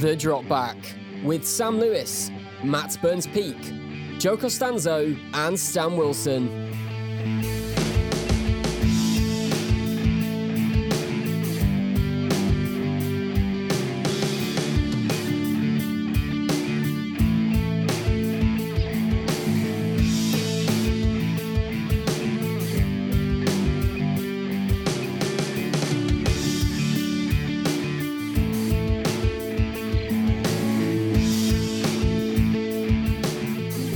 The Drop Back with Sam Lewis, Matt Burns Peak, Joe Costanzo, and Stan Wilson.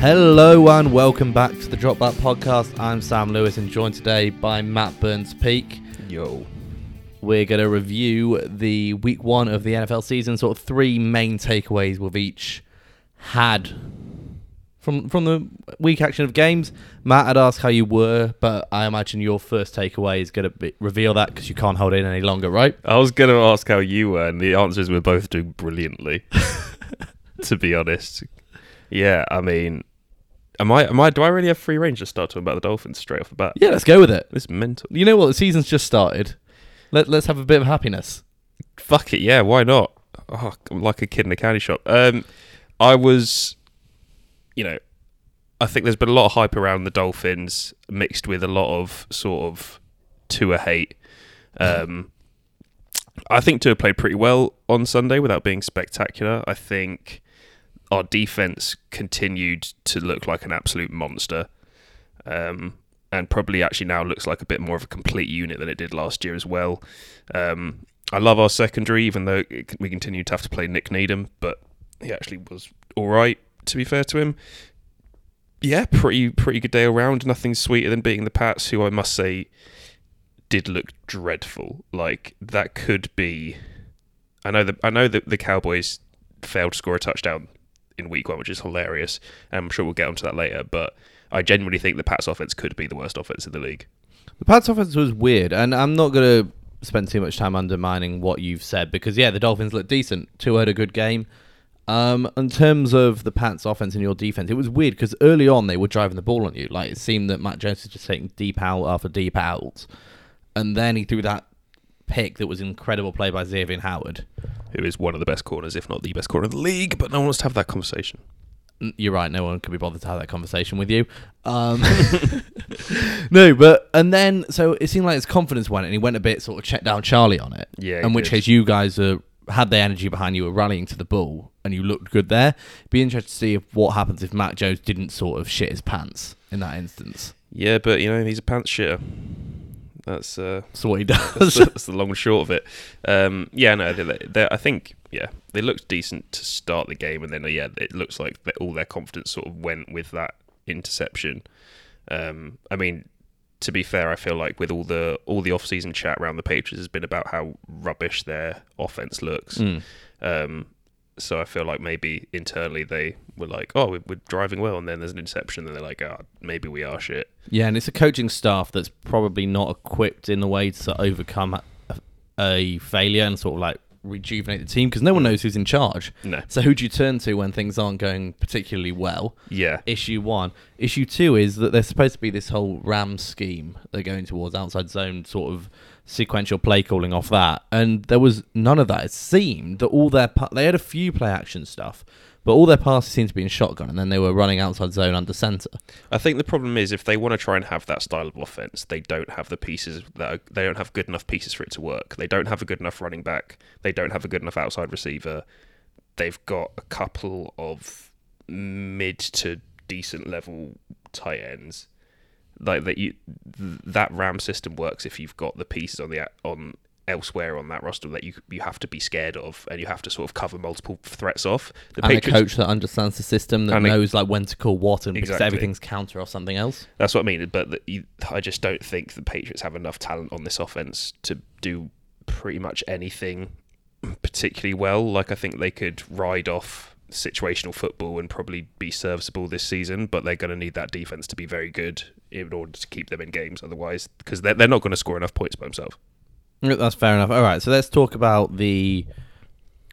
Hello and welcome back to the Drop Back Podcast. I'm Sam Lewis and joined today by Matt Burns Peak. Yo. We're going to review the week one of the NFL season, sort of three main takeaways we've each had from from the week action of games. Matt, I'd ask how you were, but I imagine your first takeaway is going to reveal that because you can't hold it in any longer, right? I was going to ask how you were, and the answer is we're both doing brilliantly. to be honest, yeah. I mean, am I? Am I? Do I really have free range to start talking about the Dolphins straight off the bat? Yeah, let's go with it. This is mental. You know what? The season's just started. Let, let's have a bit of happiness. Fuck it, yeah. Why not? Oh, I'm like a kid in a candy shop. Um, I was, you know, I think there's been a lot of hype around the Dolphins, mixed with a lot of sort of Tua hate. Um, I think Tua played pretty well on Sunday without being spectacular. I think our defense continued to look like an absolute monster. Um, and probably actually now looks like a bit more of a complete unit than it did last year as well. Um, I love our secondary, even though it, we continue to have to play Nik Needham, but he actually was all right. To be fair to him, yeah, pretty pretty good day around. Nothing sweeter than beating the Pats, who I must say did look dreadful. Like that could be. I know that I know that the Cowboys failed to score a touchdown in week one, which is hilarious. I'm sure we'll get onto that later, but I genuinely think the Pats offense could be the worst offense in the league. The Pats offense was weird, and I'm not going to spend too much time undermining what you've said because yeah, the Dolphins look decent. Tua had a good game. Um, in terms of the Pats offense and your defense, it was weird because early on they were driving the ball on you. Like it seemed that Mac Jones was just taking deep out after deep out, and then he threw that pick that was incredible play by Xavier Howard. Who is one of the best corners, if not the best corner in the league, but no one wants to have that conversation. You're right. No one could be bothered to have that conversation with you. Um, no, but and then so it seemed like his confidence went, and he went a bit sort of check down Charlie on it. Yeah, In which did. case, you guys are, had the energy behind you, were rallying to the ball, and you looked good there. Be interested to see if, what happens if Mac Jones didn't sort of shit his pants in that instance. Yeah, but you know he's a pants shitter. That's uh, So what he that's, does. the, that's the long and short of it. Um, yeah, no, they, they, I think yeah they looked decent to start the game, and then uh, yeah, it looks like all their confidence sort of went with that interception. Um, I mean, to be fair, I feel like with all the all the off season chat around the Patriots has been about how rubbish their offense looks. Mm. Um, so I feel like maybe internally they were like, "Oh, we're, we're driving well," and then there's an interception, and they're like, "Oh, maybe we are shit." Yeah, and it's a coaching staff that's probably not equipped in the way to overcome a, a failure and sort of like rejuvenate the team because no one mm. knows who's in charge. No. So who do you turn to when things aren't going particularly well? Yeah, Issue one. Issue two is that there's supposed to be this whole Ram scheme they're going towards outside zone sort of sequential play calling off that, and there was none of that. It seemed that all their pa- they had a few play action stuff, but all their passes seemed to be in shotgun, and then they were running outside zone under center. I think the problem is if they want to try and have that style of offense, they don't have the pieces that are, they don't have good enough pieces for it to work. They don't have a good enough running back. They don't have a good enough outside receiver. They've got a couple of mid to decent level tight ends. Like that, you th- that Ram system works if you've got the pieces on the on elsewhere on that roster that you you have to be scared of and you have to sort of cover multiple threats off. The and a coach that understands the system that And a- knows like when to call what and because everything's counter or something else. That's what I mean. But the, you, I just don't think the Patriots have enough talent on this offense to do pretty much anything particularly well. Like I think they could ride off situational football and probably be serviceable this season, but they're going to need that defense to be very good in order to keep them in games. Otherwise, because they're they're not going to score enough points by themselves. That's fair enough. All right, so let's talk about the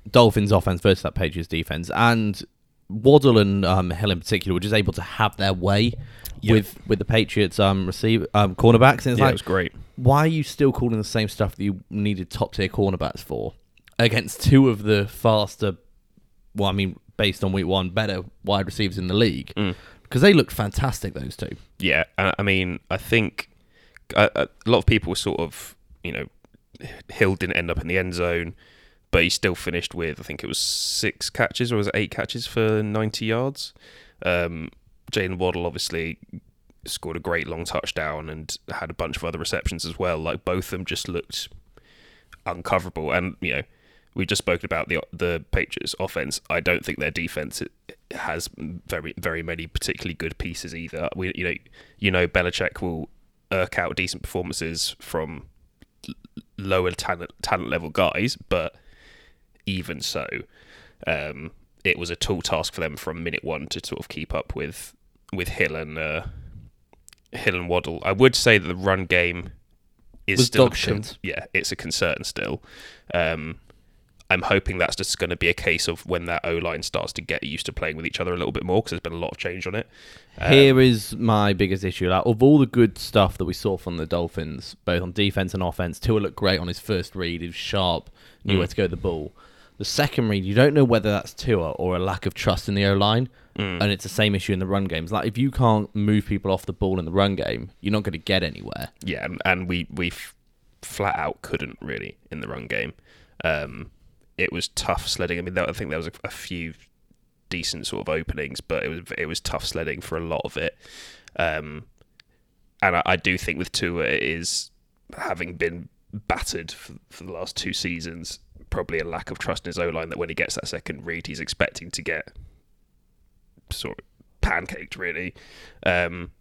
Dolphins' offense versus that Patriots' defense, and Waddle and um, Hill in particular were just able to have their way Yeah. with with the Patriots um receive um cornerbacks. And it's yeah, like, it was great. why are you still calling the same stuff that you needed top tier cornerbacks for against two of the faster well, I mean, based on week one, better wide receivers in the league Mm. because they looked fantastic. Those two. Yeah, I, I mean, I think a, a lot of people were sort of, you know, Hill didn't end up in the end zone, but he still finished with I think it was six catches or was it eight catches for ninety yards. Um, Jaylen Waddle obviously scored a great long touchdown and had a bunch of other receptions as well. Like both of them just looked uncoverable, and you know. We just spoken about the the Patriots offense. I don't think their defense has very very many particularly good pieces either. We you know you know Belichick will irk out decent performances from lower talent talent level guys, but even so, um, it was a tall task for them from minute one to sort of keep up with with Hill and uh, Hill and Waddle. I would say that the run game is Was still a con- yeah, it's a concern still. Um, I'm hoping that's just going to be a case of when that O line starts to get used to playing with each other a little bit more because there's been a lot of change on it. Um, Here is my biggest issue. Like, of all the good stuff that we saw from the Dolphins, both on defense and offense, Tua looked great on his first read. He was sharp, knew Mm. where to go with the ball. The second read, you don't know whether that's Tua or a lack of trust in the O line, Mm. and it's the same issue in the run games. Like, if you can't move people off the ball in the run game, you're not going to get anywhere. yeah, and, and we we f- flat out couldn't really in the run game. Um, it was tough sledding. I mean, I think there was a, a few decent sort of openings, but it was it was tough sledding for a lot of it. Um, and I, I do think with Tua it is having been battered for, for the last two seasons, probably a lack of trust in his O line that when he gets that second read, he's expecting to get sort of pancaked really. Um,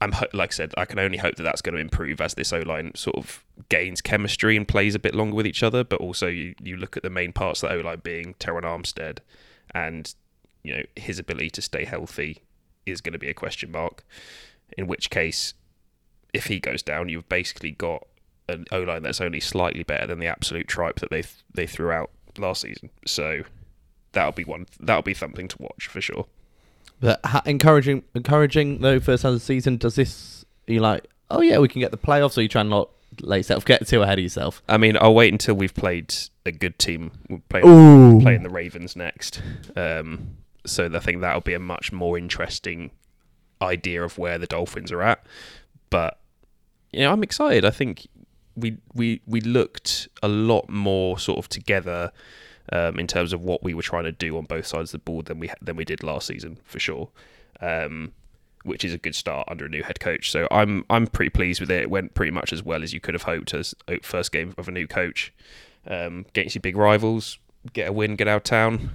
I'm like I said, I can only hope that that's going to improve as this O line sort of gains chemistry and plays a bit longer with each other. But also, you, you look at the main parts of the O line being Terron Armstead, and you know his ability to stay healthy is going to be a question mark. In which case, if he goes down, you've basically got an O line that's only slightly better than the absolute tripe that they they threw out last season. So that'll be one that'll be something to watch for sure. But ha- encouraging, encouraging though. First half of the season, does this? Are you like, oh yeah, we can get the playoffs, or you try and not let yourself get too ahead of yourself? I mean, I'll wait until we've played a good team. We're playing, playing the Ravens next. Um, so I think that'll be a much more interesting idea of where the Dolphins are at. But you know, I'm excited. I think we we we looked a lot more sort of together um, in terms of what we were trying to do on both sides of the board than we than we did last season for sure. Um, which is a good start under a new head coach. So I'm I'm pretty pleased with it. It went pretty much as well as you could have hoped as uh, first game of a new coach. Um, against your big rivals, get a win, get out of town.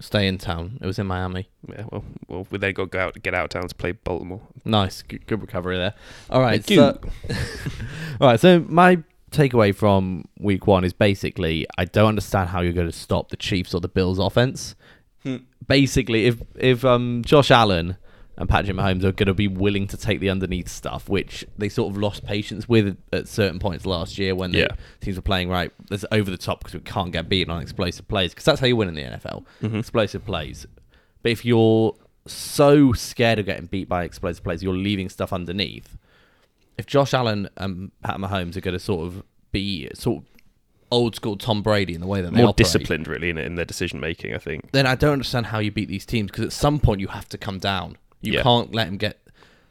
Stay in town. It was in Miami. Yeah, well, well, we then got to go out, get out of town to play Baltimore. Nice, good, good recovery there. All right, Thank so, all right. So my takeaway from week one is basically I don't understand how you're going to stop the Chiefs or the Bills offense. Hmm. Basically, if if um, Josh Allen and Patrick Mahomes are going to be willing to take the underneath stuff, which they sort of lost patience with at certain points last year when the Yeah. teams were playing right, there's over the top because we can't get beaten on explosive plays because that's how you win in the NFL, Mhm. explosive plays. But if you're so scared of getting beat by explosive plays, you're leaving stuff underneath. If Josh Allen and Pat Mahomes are going to sort of be sort of old school Tom Brady in the way that they More operate, disciplined, really, in, in their decision making. I think. then I don't understand how you beat these teams because at some point you have to come down. You Yeah. can't let them get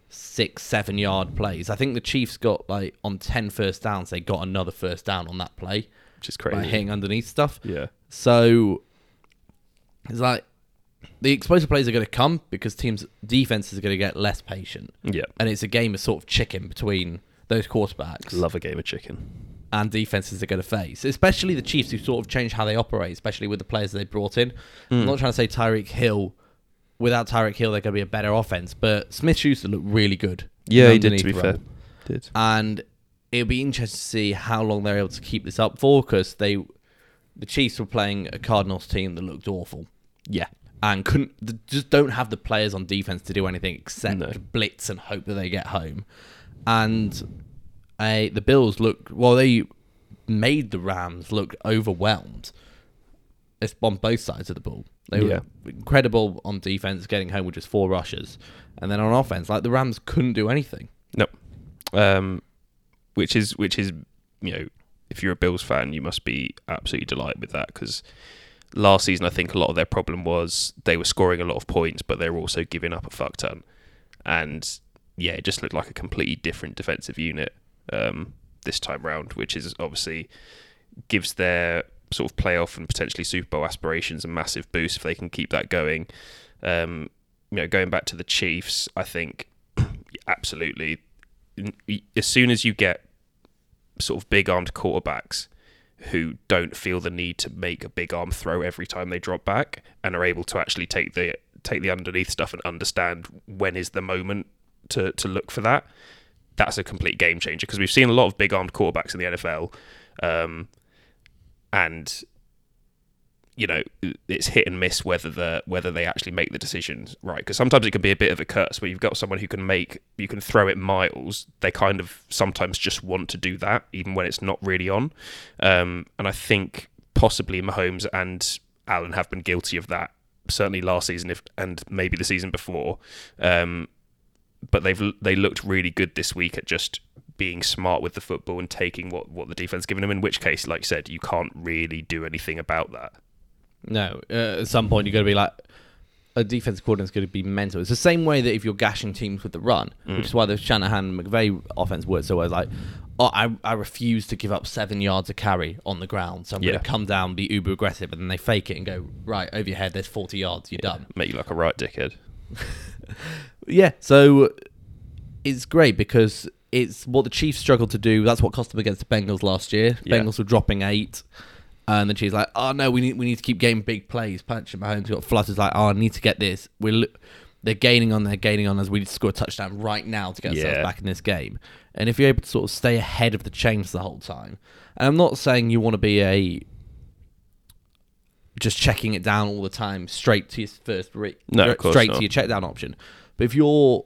six, seven yard plays. I think the Chiefs got like on 10 first downs, they got another first down on that play Which is by crazy. hitting underneath stuff. Yeah. So it's like the explosive plays are going to come because teams' defenses are going to get less patient. Yeah. And it's a game of sort of chicken between those quarterbacks Love a game of chicken. and defenses are going to face, especially the Chiefs who sort of changed how they operate, especially with the players they brought in. Hmm. I'm not trying to say Tyreek Hill. Without Tyreek Hill, they're going to be a better offense, but Smith Schuster looked really good. Yeah, he did. To be fair, did. and it'll be interesting to see how long they're able to keep this up for because they, the Chiefs were playing a Cardinals team that looked awful Yeah. And couldn't just don't have the players on defense to do anything except No. blitz and hope that they get home. And uh, the Bills looked well. They made the Rams look overwhelmed. It's on both sides of the ball. They Yeah. were incredible on defense, getting home with just four rushes, and then on offense, like the Rams couldn't do anything. Um, which is which is you know, if you're a Bills fan, you must be absolutely delighted with that because last season, I think a lot of their problem was they were scoring a lot of points, but they were also giving up a fuck ton. And yeah, it just looked like a completely different defensive unit um, this time round, which is obviously gives their sort of playoff and potentially Super Bowl aspirations a massive boost if they can keep that going. Um, you know, going back to the Chiefs, I think absolutely. As soon as you get sort of big armed quarterbacks who don't feel the need to make a big arm throw every time they drop back and are able to actually take the take the underneath stuff and understand when is the moment to to look for that. That's a complete game changer because we've seen a lot of big armed quarterbacks in the NFL, um, and you know it's hit and miss whether the whether they actually make the decisions right because sometimes it can be a bit of a curse where you've got someone who can make you can throw it miles they kind of sometimes just want to do that even when it's not really on um, and I think possibly Mahomes and Allen have been guilty of that certainly last season if and maybe the season before um, but they've they looked really good this week at just being smart with the football and taking what, what the defense given them. In which case, like you said, you can't really do anything about that. No, uh, at some point you're going to be like, a defense coordinator is going to be mental. It's the same way that if you're gashing teams with the run, Mm. which is why the Shanahan McVay offense works so well. Like, oh, I, I refuse to give up seven yards of carry on the ground, so I'm Yeah. going to come down, be uber aggressive, and then they fake it and go right over your head. There's 40 yards. You're done. Make you like a right dickhead. Yeah, so it's great because it's what the Chiefs struggled to do. That's what cost them against the Bengals last year. Yeah. Bengals were dropping eight, and then Chiefs like, oh no, we need we need to keep getting big plays. Patrick Mahomes got flutters like, oh, I need to get this. We're they're gaining on, they're gaining on as we need to score a touchdown right now to get ourselves Yeah. back in this game. And if you're able to sort of stay ahead of the chains the whole time, and I'm not saying you want to be a just checking it down all the time straight to your first re- No, of course straight not. to your check down option. But if you're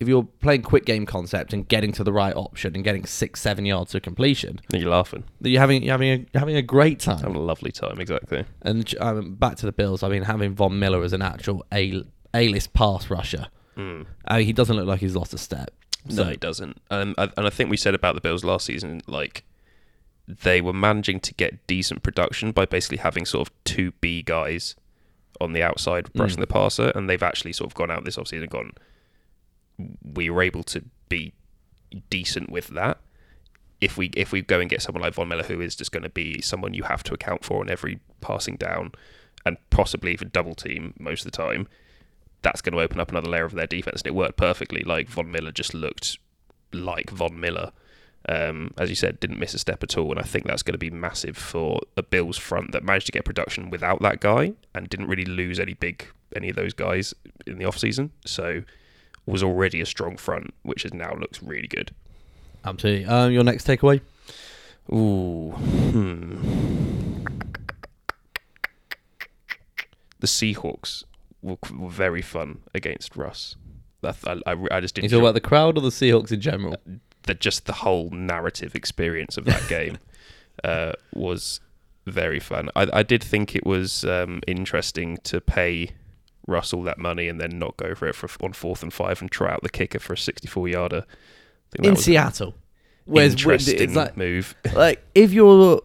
if you're playing quick game concept and getting to the right option and getting six seven yards to completion, And you're laughing. you're having you're having a, you're having a great time. Having a lovely time, exactly. And um, back to the Bills. I mean, having Von Miller as an actual a a list pass rusher, Mm. uh, he doesn't look like he's lost a step. No, he doesn't. Um, I- and I think we said about the Bills last season, like they were managing to get decent production by basically having sort of two B guys on the outside brushing Mm. the passer, and they've actually sort of gone out this offseason and gone. We were able to be decent with that. If we if we go and get someone like Von Miller, who is just going to be someone you have to account for on every passing down, and possibly even double team most of the time, that's going to open up another layer of their defense, and it worked perfectly. Like Von Miller just looked like Von Miller. Um, as you said, didn't miss a step at all, and I think that's going to be massive for a Bills front that managed to get production without that guy and didn't really lose any big any of those guys in the off season. So was already a strong front, which is now looks really good. Absolutely. Um, your next takeaway? Ooh, hmm. The Seahawks were, were very fun against Russ. That I, I, I just didn't talk about the crowd or the Seahawks in general? That just the whole narrative experience of that game uh, was very fun. I, I did think it was um, interesting to pay Russell that money and then not go for it for on fourth and five and try out the kicker for a 64 yarder. I think that In Seattle, an whereas interesting like move. like if you're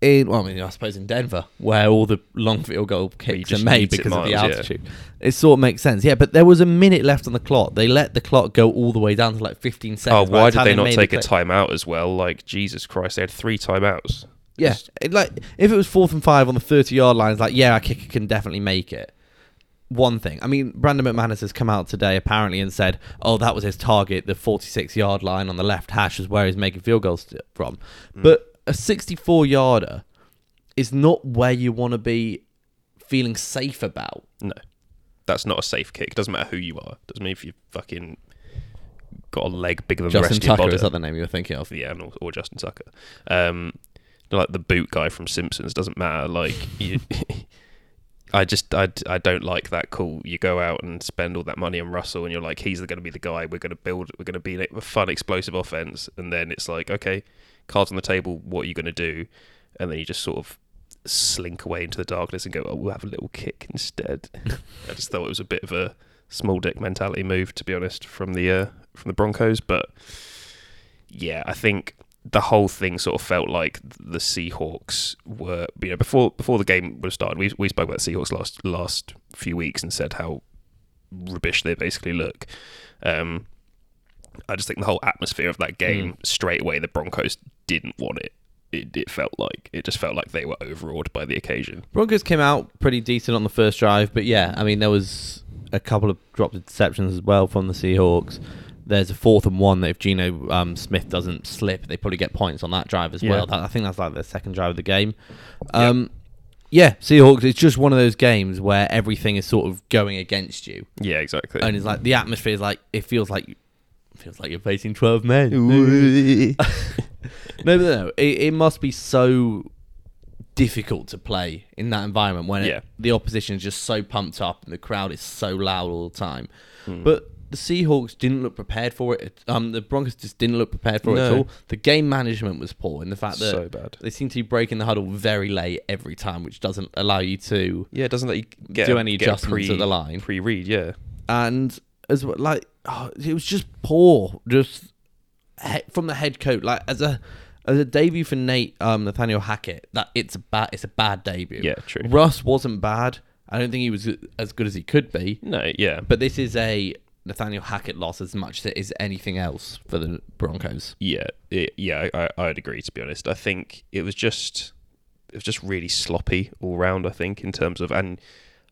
in well, I mean, I suppose in Denver, where all the long field goal kicks are made because of the miles, yeah. altitude, it sort of makes sense. Yeah, but there was a minute left on the clock. They let the clock go all the way down to like 15 Oh, seconds. by why did they not take the a timeout as well? Like Jesus Christ, they had three timeouts. Yeah, it, like if it was fourth and five on the 30 yard line, it's like yeah, our kicker can definitely make it. One thing, I mean, Brandon McManus has come out today apparently and said, "Oh, that was his target. The 46 yard line on the left hash is where he's making field goals from." Hmm. But a 64 yarder is not where you want to be feeling safe about. No, that's not a safe kick. Doesn't matter who you are. Doesn't mean if you fucking got a leg bigger than the Justin rest of your Tucker body. is that the name you were thinking of? yeah, or, or Justin Tucker. Um, like the boot guy from Simpsons doesn't matter. Like you, I just I, I don't like that call. You go out and spend all that money on Russell, and you're like, he's going to be the guy. We're going to build. We're going to be a fun, explosive offense, and then it's like, okay, cards on the table. What are you going to do? And then you just sort of slink away into the darkness and go, oh, we'll have a little kick instead. I just thought it was a bit of a small dick mentality move, to be honest, from the uh, from the Broncos. But yeah, I think the whole thing sort of felt like the Seahawks were, you know, before before the game was started. We we spoke about the Seahawks last last few weeks and said how rubbish they basically look. Um, I just think the whole atmosphere of that game straight away, the Broncos didn't want it. It, it felt like it just felt like they were overawed by the occasion. Broncos came out pretty decent on the first drive, but yeah, I mean there was a couple of dropped interceptions as well from the Seahawks. There's a fourth and one that if Geno um, Smith doesn't slip, they probably get points on that drive as Yeah. well. That, I think that's like the second drive of the game. Um, Yeah, Seahawks. It's just one of those games where everything is sort of going against you, Yeah, exactly. and it's like the atmosphere is like it feels like it feels like you're facing twelve men. no, no, no, it, it must be so difficult to play in that environment when it- the opposition is just so pumped up and the crowd is so loud all the time. Hmm. But the Seahawks didn't look prepared for it. Um, the Broncos just didn't look prepared for it at all. The game management was poor in the fact that So bad. they seem to be breaking the huddle very late every time, which doesn't allow you to. yeah, it doesn't let you get Do a- any get adjustments pre, at the line. Pre-read, yeah. and as well, like oh, it was just poor, just he- from the head coach. Like as a as a debut for Nate um, Nathaniel Hackett, that it's a bad it's a bad debut. Yeah, true. Russ wasn't bad. I don't think he was as good as he could be. No, yeah, But this is a Nathaniel Hackett loss as much as it is anything else for the Broncos. yeah, it, yeah. I, I- I'd agree. To be honest, I think it was just it was just really sloppy all round. I think in terms of and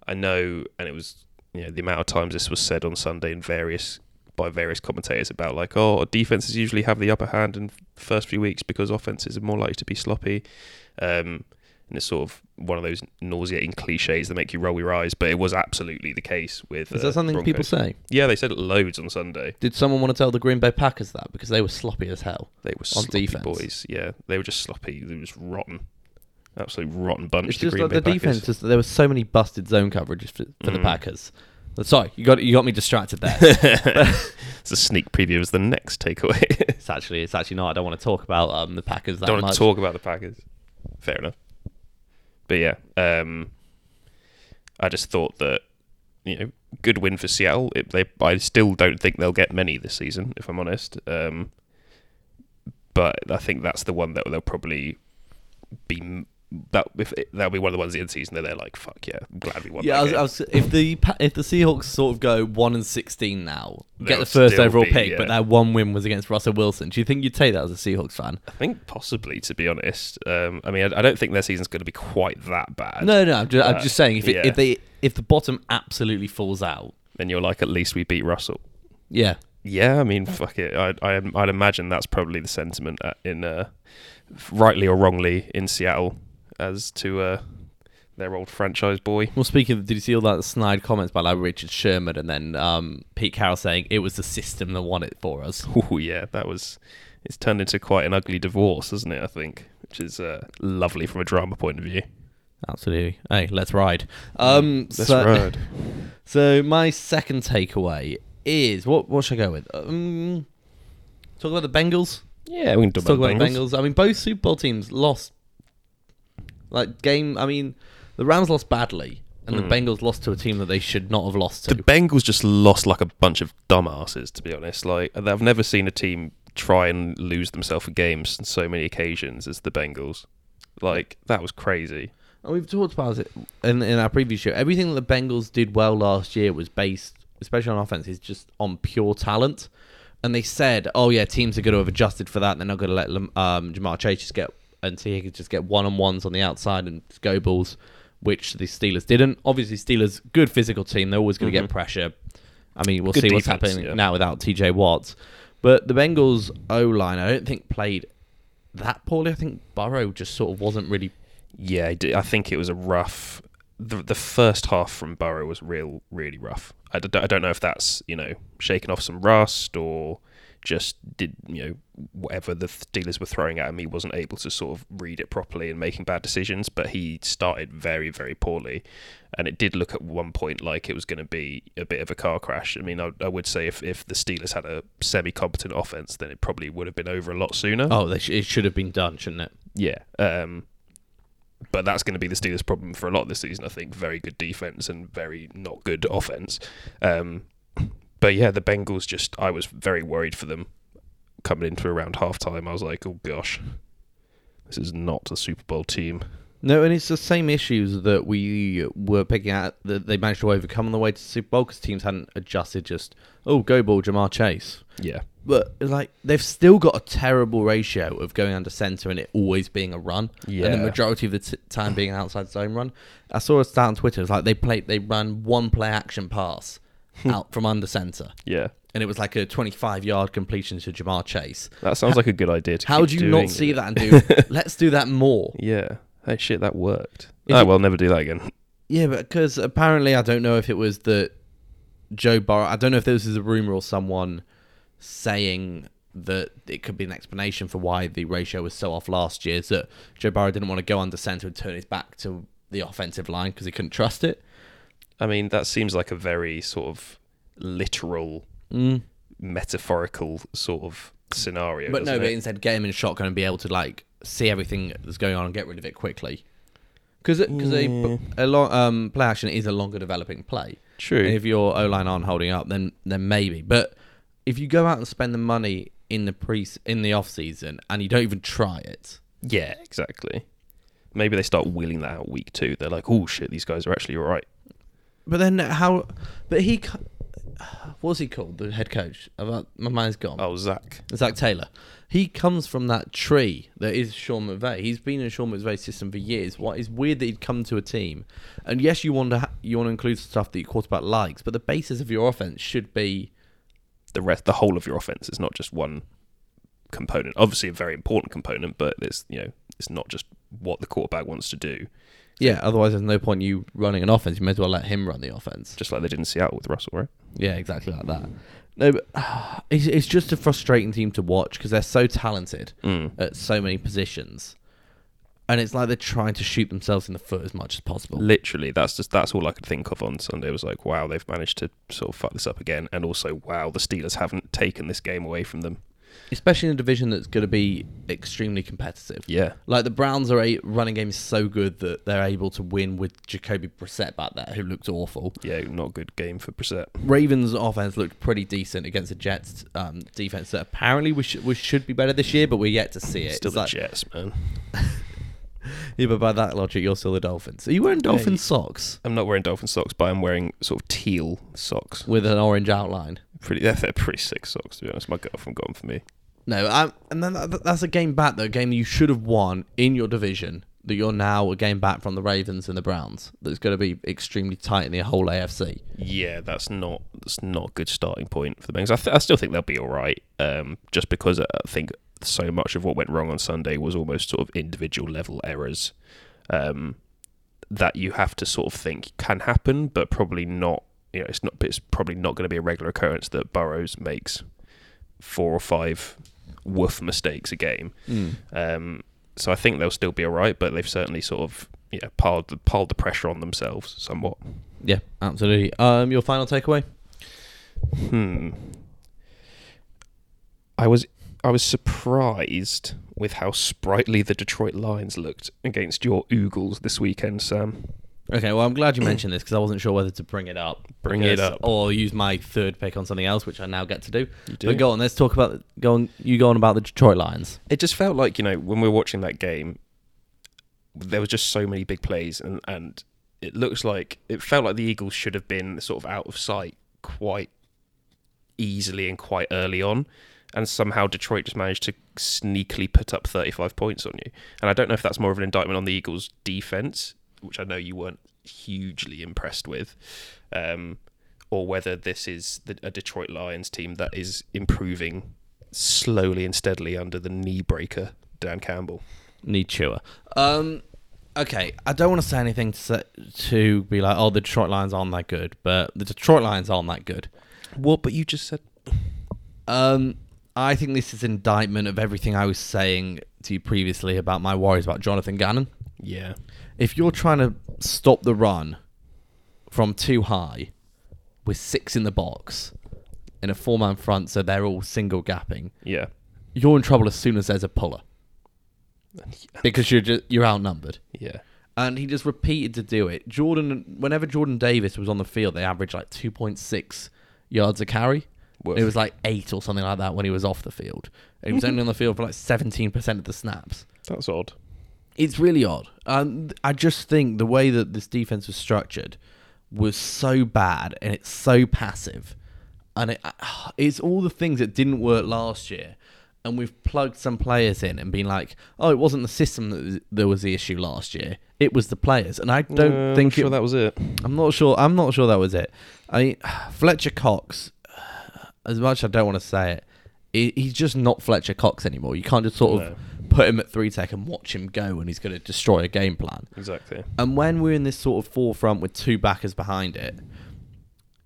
I know, and it was you know the amount of times this was said on Sunday in various by various commentators about like oh defenses usually have the upper hand in first few weeks because offenses are more likely to be sloppy. Um, and it's sort of one of those nauseating cliches that make you roll your eyes, but it was absolutely the case with. Is uh, that something people say? Yeah, they said it loads on Sunday. Did someone want to tell the Green Bay Packers that because they were sloppy as hell? They were on sloppy defense. boys. Yeah, they were just sloppy. They were just rotten. Absolute rotten bunch. It's the just Green like Bay the Packers. defense. Just, there were so many busted zone coverages for, for the Mm. Packers. Sorry, you got you got me distracted there. it's a sneak preview of the next takeaway. it's actually it's actually not. I don't want to talk about um, the Packers that Don't want much. to talk about the Packers. Fair enough. But yeah, um, I just thought that you know, good win for Seattle. It, they, I still don't think they'll get many this season, if I'm honest. Um, but I think that's the one that they'll probably be. That if it, that'll be one of the ones in season that they're like, fuck yeah, I'm glad we won. Yeah, that I was, game." I was, if the if the Seahawks sort of go one and sixteen now, get They'll the first overall be, pick, yeah. but their one win was against Russell Wilson. Do you think you'd take that as a Seahawks fan? I think possibly, to be honest. Um, I mean, I, I don't think their season's going to be quite that bad. No, no. I'm just, I'm Uh, just saying if it, yeah. if they if the bottom absolutely falls out, Then you're like, at least we beat Russell. yeah, Yeah, I mean, fuck it. I, I, I'd imagine that's probably the sentiment in, uh, rightly or wrongly, in Seattle as to uh, their old franchise boy. Well, speaking of, did you see all that snide comments by like Richard Sherman and then um, Pete Carroll saying it was the system that won it for us? Oh yeah, that was. It's turned into quite an ugly divorce, hasn't it? I think, which is uh, lovely from a drama point of view. Absolutely. Hey, let's ride. Um, Let's so, ride. So my second takeaway is what? What should I go with? Um, talk about the Bengals. Yeah, we can talk talk about, about the Bengals. I mean, both Super Bowl teams lost. Like game. I mean, the Rams lost badly, and the Mm. Bengals lost to a team that they should not have lost to. The Bengals just lost like a bunch of dumbasses, to be honest. Like I've never seen a team try and lose themselves at games on so many occasions as the Bengals. Like that was crazy. And we've talked about it in, in our previous show. Everything that the Bengals did well last year was based, especially on offense, is just on pure talent. And they said, "Oh yeah, teams are going to have adjusted for that. They're not going to let um, Ja'Marr Chase just get until he could just get one on ones on the outside and go balls, which the Steelers didn't. Obviously, Steelers good physical team. They're always going to Mhm. get pressure. I mean, we'll Good see what's happening yeah. now without TJ Watts. But the Bengals O line, I don't think played that poorly. I think Burrow just sort of wasn't really Yeah, I think it was a rough. The, the first half from Burrow was real, really rough. I, d- I don't know if that's you know shaking off some rust or just did you know whatever the Steelers were throwing at him, he wasn't able to sort of read it properly and making bad decisions. But he started very, very poorly, and it did look at one point like it was going to be a bit of a car crash. I mean, I, I would say if if the Steelers had a semi-competent offense, then it probably would have been over a lot sooner. Oh, sh- it should have been done, shouldn't it? Yeah. Um, but that's going to be the Steelers' problem for a lot of this season. I think very good defense and very not good offense. Um, but yeah, the Bengals just I was very worried for them. coming into around half time, I was like, oh gosh, this is not a Super Bowl team. No, and it's the same issues that we were picking at that they managed to overcome on the way to Super Bowl because teams hadn't adjusted. Just oh, go ball, Ja'Marr Chase. Yeah, But like they've still got a terrible ratio of going under center and it always being a run, and the majority of the t- time being an outside zone run. I saw a stat on Twitter. It's like they play they run one play action pass Hmm. out from under center, yeah. and it was like a 25 yard completion to Ja'Marr Chase. That sounds like a good idea. To How do you not see it. that and do? let's do that more. Yeah. Hey, shit, that worked. If oh you- well, never do that again. Yeah, but because apparently I don't know if it was that Joe Burrow. I don't know if this is a rumor or someone saying that it could be an explanation for why the ratio was so off last year. Is that Joe Burrow didn't want to go under center and turn his back to the offensive line because he couldn't trust it. I mean, that seems like a very sort of literal, Mm. metaphorical sort of scenario. But no, doesn't but it? instead get him in shotgun and be able to like see everything that's going on and get rid of it quickly. Because because Yeah. a, a long um, play action is a longer developing play. true. And if your O line aren't holding up, then then maybe. But if you go out and spend the money in the pre in the off season and you don't even try it, yeah, exactly. Maybe they start wheeling that out week two. They're like, oh shit, these guys are actually all right. But then how? But he, what's he called? The head coach. About my mind's gone. Oh, Zac. Zac Taylor. He comes from that tree that is Sean McVay. He's been in Sean McVay's system for years. What is weird that he'd come to a team, and yes, you want to ha- you want to include stuff that your quarterback likes, but the basis of your offense should be The rest, the whole of your offense It's not just one component. Obviously, a very important component, but it's you know, it's not just what the quarterback wants to do. Yeah. Otherwise, there's no point you running an offense. You may as well let him run the offense. Just like they did in Seattle with Russell, right? Yeah, exactly like that. No, but it's, it's just a frustrating team to watch because they're so talented Mm. at so many positions, and it's like they're trying to shoot themselves in the foot as much as possible. Literally, that's just that's all I could think of on Sunday. It Was like, wow, they've managed to sort of fuck this up again, and also, wow, the Steelers haven't taken this game away from them. Especially in a division that's going to be extremely competitive. Yeah, Like the Browns are a running game is so good that they're able to win with Jacoby Brissett back there, who looked awful. yeah, not a good game for Brissett. Ravens' offense looked pretty decent against the Jets' um, defense that apparently we, sh- we should be better this year, but we're yet to see it. Still It's the like- Jets, man. Yeah, but by that logic, you're still the Dolphins. Are you wearing Dolphin you- socks I'm not wearing Dolphin socks, but I'm wearing sort of teal socks. with an orange outline? Pretty, they're, they're pretty sick socks to be honest. My girlfriend got them for me. No, um, and then that, that's a game back, though. A game you should have won in your division. That you're now a game back from the Ravens and the Browns. That's going to be extremely tight in the whole AFC. Yeah, that's not that's not a good starting point for the Bengals. I, th- I still think they'll be all right, um, just because I think so much of what went wrong on Sunday was almost sort of individual level errors um, that you have to sort of think can happen, but probably not. You know, it's not. It's probably not going to be a regular occurrence that Burrows makes four or five woof mistakes a game. Um, so I think they'll still be all right, but they've certainly sort of yeah piled the, piled the pressure on themselves somewhat. Yeah, absolutely. Um, your final takeaway? Hmm. I was I was surprised with how sprightly the Detroit Lions looked against your Oogles this weekend, Sam. Okay, well, I'm glad you mentioned this because I wasn't sure whether to bring it up. Bring it up. Or use my third pick on something else, which I now get to do. Do. But go on, let's talk about go on. You go on about the Detroit Lions. It just felt like you know when we were watching that game, there was just so many big plays, and and it looks like it felt like the Eagles should have been sort of out of sight quite easily and quite early on. And somehow Detroit just managed to sneakily put up 35 points on you. And I don't know if that's more of an indictment on the Eagles' defense, which I know you weren't hugely impressed with, um, or whether this is the, a Detroit Lions team that is improving slowly and steadily under the knee breaker Dan Campbell. Need chewer. Um, okay, I don't want to say anything to say, to be like, oh, the Detroit Lions aren't that good, but the Detroit Lions aren't that good. What? But you just said Um, I think this is an indictment of everything I was saying to you previously about my worries about Jonathan Gannon. Yeah, If you're trying to stop the run from too high with six in the box in a four man front, so they're all single gapping, yeah, you're in trouble as soon as there's a puller because you're just, you're outnumbered. yeah, And he just repeated to do it. Jordan, whenever Jordan Davis was on the field, they averaged like 2.6 yards a carry. It was like eight or something like that when he was off the field. And he was only on the field for like 17% of the snaps. That's odd. It's really odd. Um, I just think the way that this defense was structured was so bad and it's so passive. And it, it's all the things that didn't work last year. And we've plugged some players in and been like, oh, it wasn't the system that was, that was the issue last year. It was the players. And I don't I'm think sure it, that was it. I'm not sure. I'm not sure that was it. I Fletcher Cox, as much as I don't want to say it, he, he's just not Fletcher Cox anymore. You can't just sort of No. Put him at three tech and watch him go, and he's going to destroy a game plan. Exactly. And when we're in this sort of four front with two backers behind it,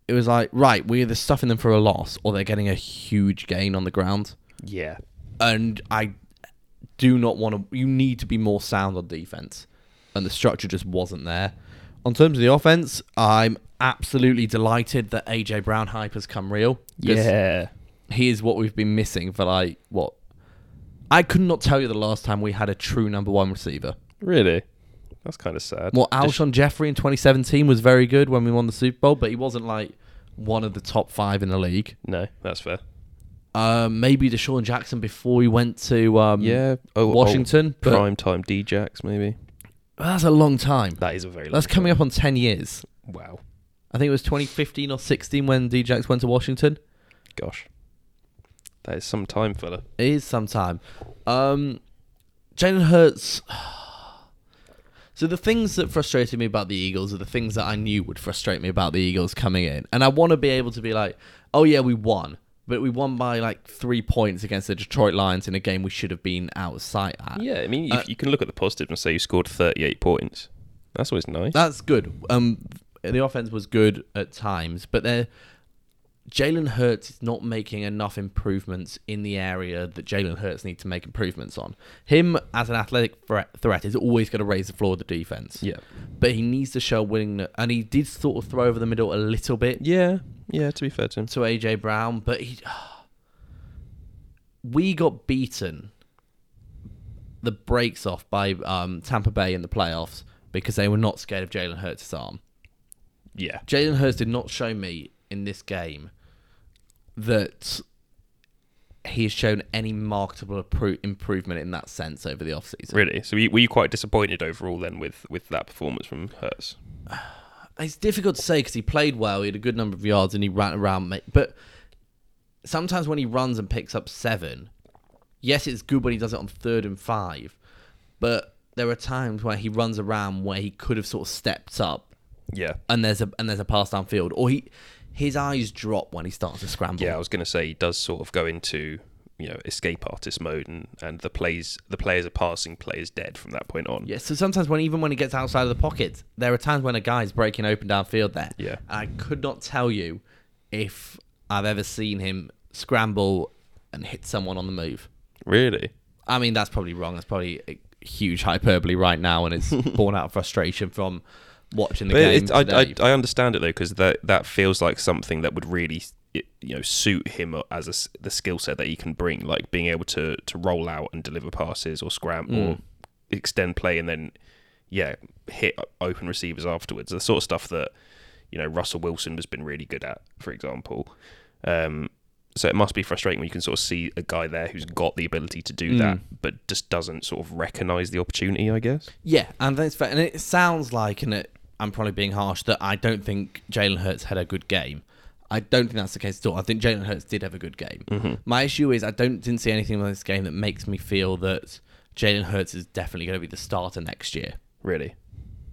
it was like, right, we're either stuffing them for a loss or they're getting a huge gain on the ground. Yeah. And I do not want to. You need to be more sound on defense, and the structure just wasn't there. On terms of the offense, I'm absolutely delighted that AJ Brown hype has come real. Yeah. he is what we've been missing for like what. I could not tell you the last time we had a true number one receiver. Really? That's kind of sad. Well, Alshon Jeffery in 2017 was very good when we won the Super Bowl, but he wasn't like one of the top five in the league. No, that's fair. Um, maybe DeSean Jackson before he went to um, Yeah. Oh, Washington. Oh, prime time Djax, maybe. that's a long time. That is a very. Long time. That's coming time. up on 10 years. Wow. I think it was 2015 or 16 when Djax went to Washington. Gosh. That is some time, fella. It is some time. Um, Jalen Hurts. So the things that frustrated me about the Eagles are the things that I knew would frustrate me about the Eagles coming in, and I want to be able to be like, "Oh yeah, we won," but we won by like three points against the Detroit Lions in a game we should have been out of sight at. Yeah, I mean, Uh, you can look at the and say you scored 38 points. That's always nice. That's good. Um, the offense was good at times, but they're Jalen Hurts is not making enough improvements in the area that Jalen Hurts needs to make improvements on. Him as an athletic threat, threat is always going to raise the floor of the defense. yeah. but he needs to show willingness, and he did sort of throw over the middle a little bit Yeah. Yeah, to be fair to him. to AJ Brown, but he we got beaten the breaks off by um, Tampa Bay in the playoffs because they were not scared of Jalen Hurts' arm. Yeah. Jalen Hurts did not show me in this game that he has shown any marketable appro- improvement in that sense over the offseason. Really? So were you, were you quite disappointed overall then with, with that performance from Hurts? It's difficult to say because he played well. He had a good number of yards and he ran around. But sometimes when he runs and picks up seven, yes, it's good when he does it on third and five. But there are times where he runs around where he could have sort of stepped up Yeah. and there's a and there's a pass downfield, or he his eyes drop when he starts to scramble. Yeah, I was going to say he does sort of go into you know escape artist mode, and, and the plays the players are passing players dead from that point on. Yeah, so sometimes when even when he gets outside of the pocket, there are times when a guy's breaking open downfield there. Yeah. I could not tell you if I've ever seen him scramble and hit someone on the move. Really? I mean, that's probably wrong. That's probably a huge hyperbole right now, and it's born out of frustration from watching the But game. I, I. I understand it though because that that feels like something that would really you know suit him as a, the skill set that he can bring, like being able to to roll out and deliver passes or scram or Mm. extend play and then yeah hit open receivers afterwards. The sort of stuff that you know Russell Wilson has been really good at, for example. Um, so it must be frustrating when you can sort of see a guy there who's got the ability to do that, Mm. but just doesn't sort of recognise the opportunity. I guess. Yeah, and that's fair. And it sounds like, and it, I'm probably being harsh, that I don't think Jalen Hurts had a good game. I don't think that's the case at all. I think Jalen Hurts did have a good game. Mm-hmm. My issue is I don't didn't see anything in this game that makes me feel that Jalen Hurts is definitely going to be the starter next year Really.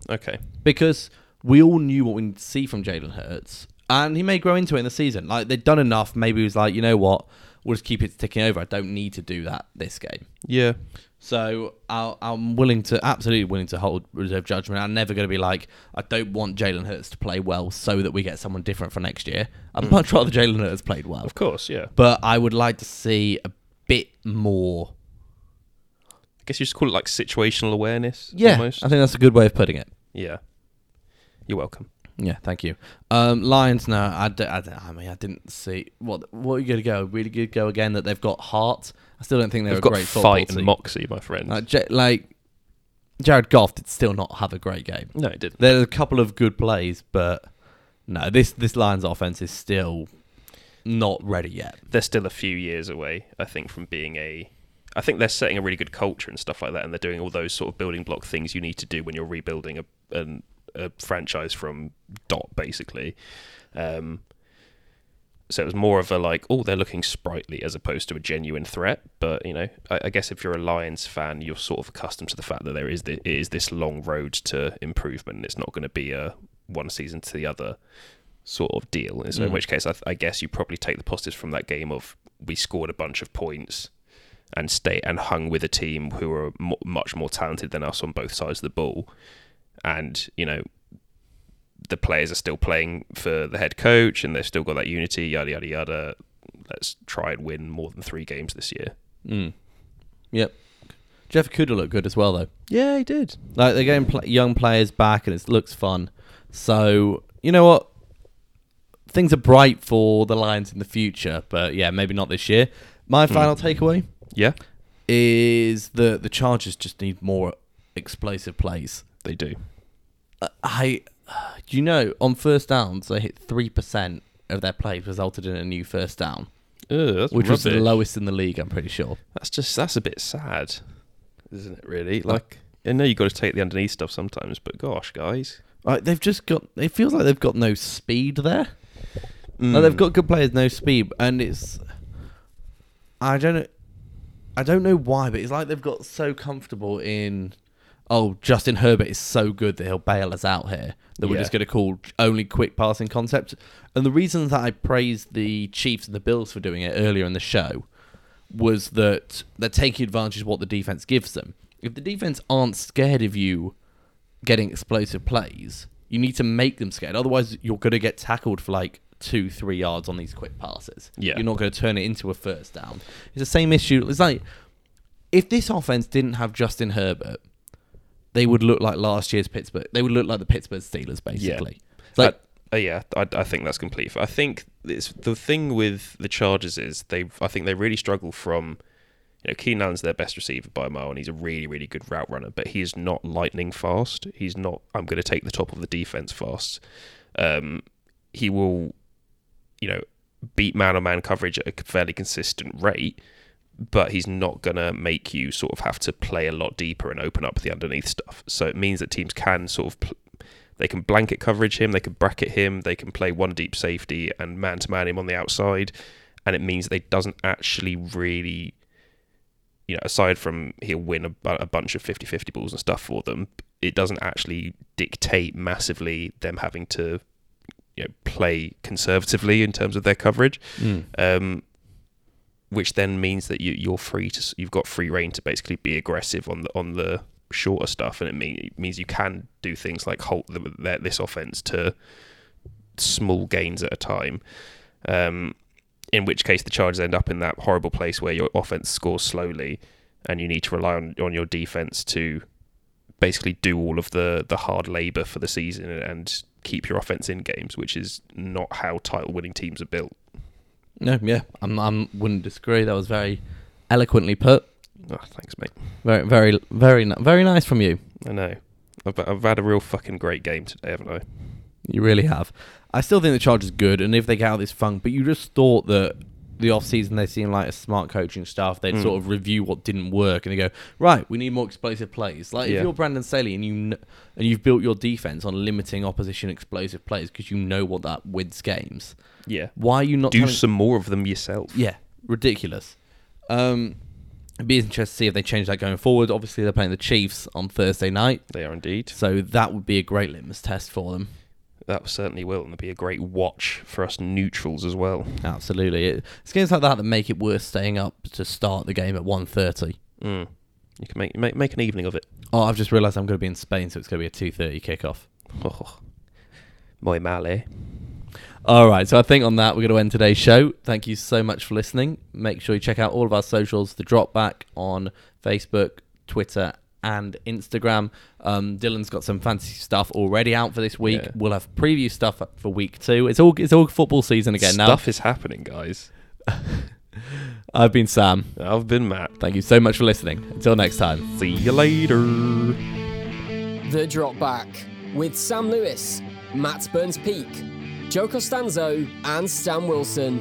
Okay. because we all knew what we need to see from Jalen Hurts, and he may grow into it in the season. Like they'd done enough. Maybe he was like, you know what, we'll just keep it ticking over. I don't need to do that this game. Yeah. So I'll, I'm willing to, absolutely willing to hold reserve judgment. I'm never going to be like, I don't want Jalen Hurts to play well so that we get someone different for next year. I'd hmm. much rather Jalen Hurts played well. Of course. Yeah. But I would like to see a bit more. I guess you just call it like situational awareness. Yeah, Almost. I think that's a good way of putting it. Yeah. You're welcome. Yeah, thank you. Um, Lions, no, I, d- I, d- I mean, I didn't see what what are you going to go. Really good go again that they've got heart. I still don't think they're They've a got great football fight team. and moxie, my friend. Like, J- like Jared Goff did still not have a great game. no, it didn't. There's a couple of good plays, but no, this this Lions offense is still not ready yet. they're still a few years away, I think, from being a. I think they're setting a really good culture and stuff like that, and they're doing all those sort of building block things you need to do when you're rebuilding a an, a franchise from dot, basically. Um, so it was more of a like, oh, they're looking sprightly as opposed to a genuine threat. But you know, I, I guess if you're a Lions fan, you're sort of accustomed to the fact that there is the, is this long road to improvement. And it's not going to be a one season to the other sort of deal. So, in Mm. which case, I, I guess you probably take the positives from that game of we scored a bunch of points and stay and hung with a team who are much more talented than us on both sides of the ball, and you know the players are still playing for the head coach and they've still got that unity. Yada yada yada. Let's try and win more than three games this year. Mm. Yep. Jeff Okudah looked good as well, though. Yeah, he did. Like they're getting pl- young players back, and it looks fun. So you know what? Things are bright for the Lions in the future, but yeah, maybe not this year. My final takeaway Yeah, is that the Chargers just need more explosive plays. They do. Uh, I, you know, on first downs they hit three percent of their plays resulted in a new first down, Ugh, which was the lowest in the league. I'm pretty sure. That's just that's a bit sad, isn't it? Really, like I know you've got to take the underneath stuff sometimes, but gosh, guys, Like they've just got. It feels like they've got no speed there. Like, they've Mm. got good players, no speed, and it's. I don't know. I don't know why, but it's like they've got so comfortable in. Oh, Justin Herbert is so good that he'll bail us out here. That we're just going to call only quick passing concept. And the reason that I praised the Chiefs and the Bills for doing it earlier in the show was that they're taking advantage of what the defense gives them. If the defense aren't scared of you getting explosive plays, you need to make them scared. Otherwise, you're going to get tackled for like two, three yards on these quick passes. Yeah. You're not going to turn it into a first down. It's the same issue. It's like if this offense didn't have Justin Herbert, they would look like last year's Pittsburgh. They would look like the Pittsburgh Steelers, basically. It's Like, Uh, yeah, I, I think that's complete. I think it's the thing with the Chargers is they. I think they really struggle from. You know, Keenan Allen's their best receiver by a mile, and he's a really, really good route runner. But he is not lightning fast. He's not. I'm going to take the top of the defense fast. Um, he will, you know, beat man-on-man coverage at a fairly consistent rate, but he's not going to make you sort of have to play a lot deeper and open up the underneath stuff. So it means that teams can sort of pl- they can blanket coverage him, they can bracket him, they can play one deep safety and man to man him on the outside, and it means that he doesn't actually really, you know, aside from he'll win a, a bunch of 50-50 balls and stuff for them, it doesn't actually dictate massively them having to, you know, play conservatively in terms of their coverage mm. um, which then means that you, you're free to you've got free reign to basically be aggressive on the on the shorter stuff, and it, mean, it means you can do things like halt the, the, this offense to small gains at a time. Um, in which case, the Chargers end up in that horrible place where your offense scores slowly, and you need to rely on, on your defense to basically do all of the the hard labor for the season and keep your offense in games, which is not how title winning teams are built. No, yeah, I'm, I'm wouldn't disagree. That was very eloquently put. Oh, thanks, mate. Very, very, very, very nice from you. I know. I've, I've had a real fucking great game today, haven't I? You really have. I still think the Chargers good, and if they get out of this funk, but you just thought that the off season they seemed like a smart coaching staff. They'd Mm. sort of review what didn't work, and they go, right, we need more explosive plays. Like Yeah. if you're Brandon Staley and you kn- and you've built your defense on limiting opposition explosive plays because you know what that wins games. Yeah. Why are you not Do telling- some more of them yourself. Yeah, ridiculous. Um, it'd be interesting to see if they change that going forward. Obviously, they're playing the Chiefs on Thursday night, They are indeed. so that would be a great litmus test for them. That certainly will, and it'll be a great watch for us neutrals as well. Absolutely, it, it's games like that that make it worth staying up to start the game at 1.30. Mm. You can make, make make an evening of it. Oh, I've just realised I'm going to be in Spain, so it's going to be a two thirty kickoff. Oh, muy mal, eh? All right, so I think on that we're going to end today's show. Thank you so much for listening. Make sure you check out all of our socials. The Drop Back on Facebook, Twitter, and Instagram. Um, Dylan's got some fancy stuff already out for this week. Yeah. We'll have preview stuff for week two. It's all it's all football season again Stuff is happening, guys. I've been Sam. I've been Matt. Thank you so much for listening. Until next time. See you later. The Drop Back with Sam Lewis, Matt Burns Peak, Joe Costanzo, and Stan Wilson.